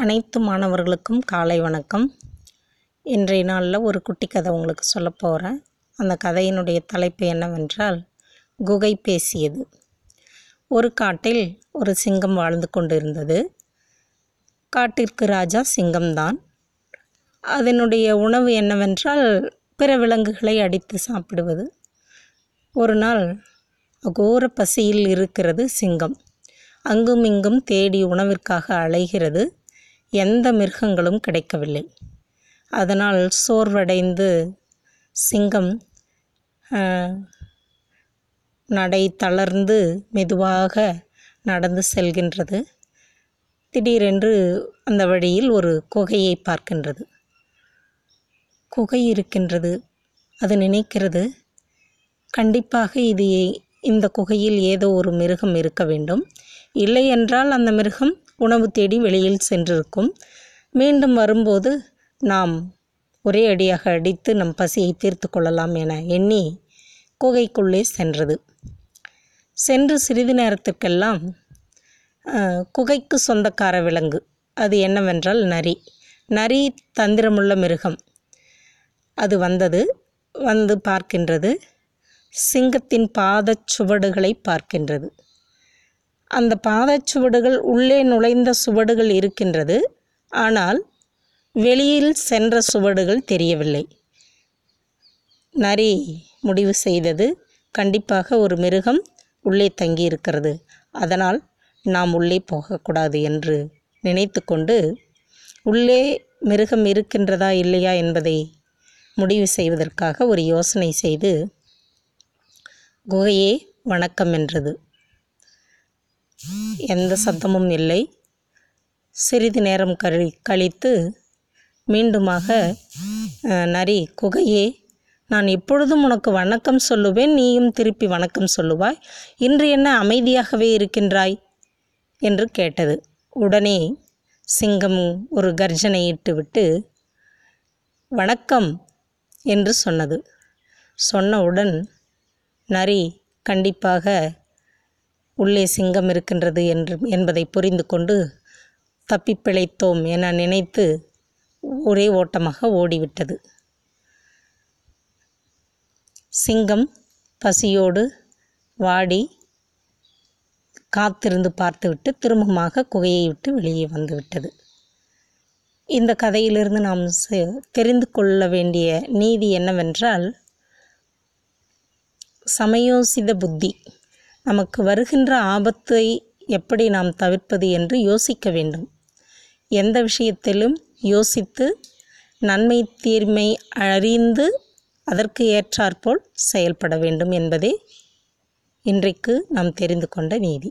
அனைத்து மாணவர்களுக்கும் காலை வணக்கம். இன்றைய நாளில் ஒரு குட்டி கதை உங்களுக்கு சொல்ல போகிறேன் அந்த கதையினுடைய தலைப்பு என்னவென்றால் குகை பேசியது. ஒரு காட்டில் ஒரு சிங்கம் வாழ்ந்து கொண்டிருந்தது. காட்டிற்கு ராஜா சிங்கம்தான். அதனுடைய உணவு என்னவென்றால் பிற விலங்குகளை அடித்து சாப்பிடுவது. ஒரு நாள் அகோர பசியில் இருக்கிறது சிங்கம். அங்கும் இங்கும் தேடி உணவிற்காக அலைகிறது. எந்த மிருகங்களும் கிடைக்கவில்லை. அதனால் சோர்வடைந்து சிங்கம் நடை தளர்ந்து மெதுவாக நடந்து செல்கின்றது. திடீரென்று அந்த வழியில் ஒரு குகையை பார்க்கின்றது. குகை இருக்கின்றது. அது நினைக்கிறது கண்டிப்பாக இது இந்த குகையில் ஏதோ ஒரு மிருகம் இருக்க வேண்டும். இல்லை என்றால் அந்த மிருகம் உணவு தேடி வெளியில் சென்றிருக்கும். மீண்டும் வரும்போது நாம் ஒரே அடியாக அடித்து நம் பசியை தீர்த்து கொள்ளலாம் என எண்ணி குகைக்குள்ளே சென்றது. சென்று சிறிது நேரத்திற்கெல்லாம் குகைக்கு சொந்தக்கார விலங்கு. அது என்னவென்றால் நரி. நரி தந்திரமுள்ள மிருகம். அது வந்தது வந்து பார்க்கின்றது. சிங்கத்தின் பாதச் சுவடுகளை பார்க்கின்றது. அந்த பாதச்சுவடுகள் உள்ளே நுழைந்த சுவடுகள் இருக்கின்றது. ஆனால் வெளியில் சென்ற சுவடுகள் தெரியவில்லை. நரி முடிவு செய்தது கண்டிப்பாக ஒரு மிருகம் உள்ளே தங்கியிருக்கிறது. அதனால் நாம் உள்ளே போகக்கூடாது என்று நினைத்து கொண்டு உள்ளே மிருகம் இருக்கின்றதா இல்லையா என்பதை முடிவு செய்வதற்காக ஒரு யோசனை செய்து குகையே வணக்கம் என்றது. எந்த சத்தமும் இல்லை. சிறிது நேரம் கழி கழித்து மீண்டுமாக நரி குகையே நான் எப்பொழுதும் உனக்கு வணக்கம் சொல்லுவேன் நீயும் திருப்பி வணக்கம் சொல்லுவாய். இன்று என்ன அமைதியாகவே இருக்கின்றாய்? என்று கேட்டது. உடனே சிங்கம் ஒரு கர்ஜனை இட்டுவிட்டு வணக்கம் என்று சொன்னது. சொன்னவுடன் நரி கண்டிப்பாக உள்ளே சிங்கம் இருக்கின்றது என்று என்பதை புரிந்து கொண்டு தப்பிப்பிழைத்தோம் என நினைத்து ஒரே ஓட்டமாக ஓடிவிட்டது. சிங்கம் பசியோடு வாடி காத்திருந்து பார்த்துவிட்டு திரும்பமாக குகையை விட்டு வெளியே வந்துவிட்டது. இந்த கதையிலிருந்து நாம் தெரிந்து கொள்ள வேண்டிய நீதி என்னவென்றால் சமயோசித புத்தி. நமக்கு வருகின்ற ஆபத்தை எப்படி நாம் தவிர்ப்பது என்று யோசிக்க வேண்டும். எந்த விஷயத்திலும் யோசித்து நன்மை தீர்மை அறிந்து அதற்கு ஏற்றாற்போல் செயல்பட வேண்டும் என்பதே இன்றைக்கு நாம் தெரிந்து கொண்ட நீதி.